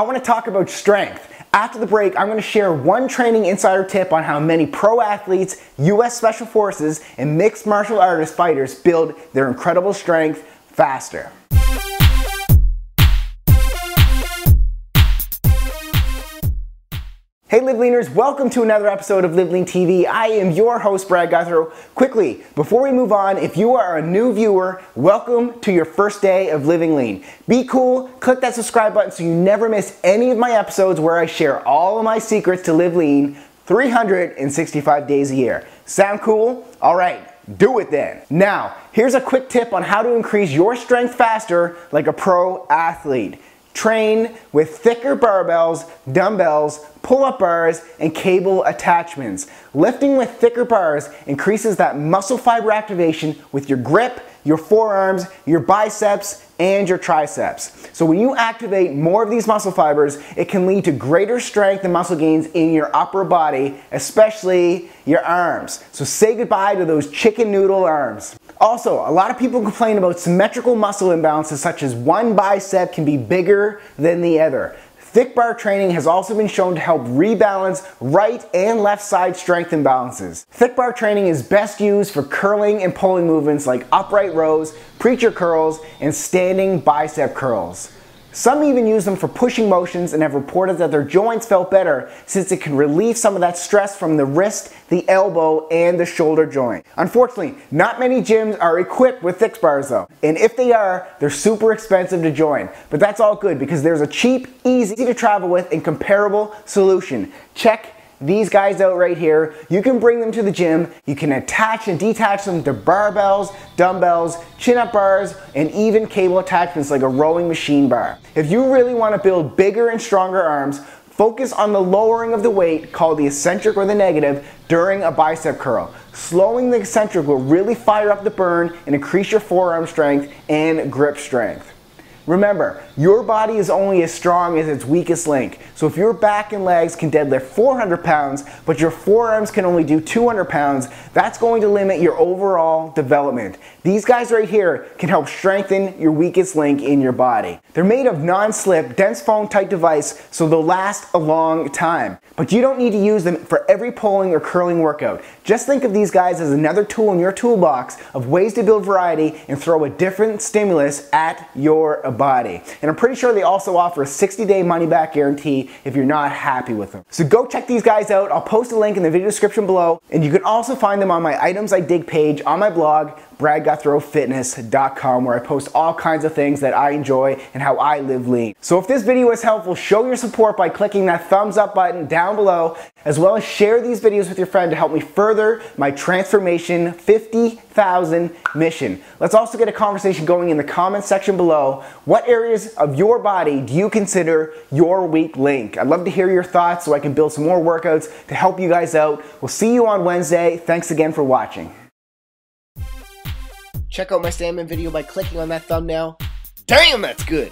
I want to talk about strength. After the break, I'm going to share one training insider tip on how many pro athletes, US Special Forces, and mixed martial artist fighters build their incredible strength faster. Hey Live Leaners, welcome to another episode of Live Lean TV. I am your host, Brad Gouthro. Quickly, before we move on, if you are a new viewer, welcome to your first day of Living Lean. Be cool, click that subscribe button so you never miss any of my episodes where I share all of my secrets to live lean 365 days a year. Sound cool? All right, do it then. Now, here's a quick tip on how to increase your strength faster like a pro athlete. Train with thicker barbells, dumbbells, pull-up bars, and cable attachments. Lifting with thicker bars increases that muscle fiber activation with your grip, your forearms, your biceps, and your triceps. So when you activate more of these muscle fibers, it can lead to greater strength and muscle gains in your upper body, especially your arms. So say goodbye to those chicken noodle arms. Also, a lot of people complain about symmetrical muscle imbalances such as one bicep can be bigger than the other. Thick bar training has also been shown to help rebalance right and left side strength imbalances. Thick bar training is best used for curling and pulling movements like upright rows, preacher curls, and standing bicep curls. Some even use them for pushing motions and have reported that their joints felt better since it can relieve some of that stress from the wrist, the elbow, and the shoulder joint. Unfortunately, not many gyms are equipped with thick bars though. And if they are, they're super expensive to join. But that's all good because there's a cheap, easy to travel with, and comparable solution. Check these guys out right here. You can bring them to the gym. You can attach and detach them to barbells, dumbbells, chin-up bars, and even cable attachments like a rowing machine bar. If you really want to build bigger and stronger arms, focus on the lowering of the weight called the eccentric or the negative during a bicep curl. Slowing the eccentric will really fire up the burn and increase your forearm strength and grip strength. Remember, your body is only as strong as its weakest link. So if your back and legs can deadlift 400 pounds, but your forearms can only do 200 pounds, that's going to limit your overall development. These guys right here can help strengthen your weakest link in your body. They're made of non-slip, dense foam type device, so they'll last a long time. But you don't need to use them for every pulling or curling workout. Just think of these guys as another tool in your toolbox of ways to build variety and throw a different stimulus at your body. And I'm pretty sure they also offer a 60 day money back guarantee if you're not happy with them. So go check these guys out. I'll post a link in the video description below and you can also find them on my items I dig page on my blog bradgouthrofitness.com where I post all kinds of things that I enjoy and how I live lean. So if this video was helpful, show your support by clicking that thumbs up button down below, as well as share these videos with your friend to help me further my transformation 50,000 mission. Let's also get a conversation going in the comments section below. What areas of your body do you consider your weak link? I'd love to hear your thoughts so I can build some more workouts to help you guys out. We'll see you on Wednesday. Thanks again for watching. Check out my salmon video by clicking on that thumbnail. Damn, that's good!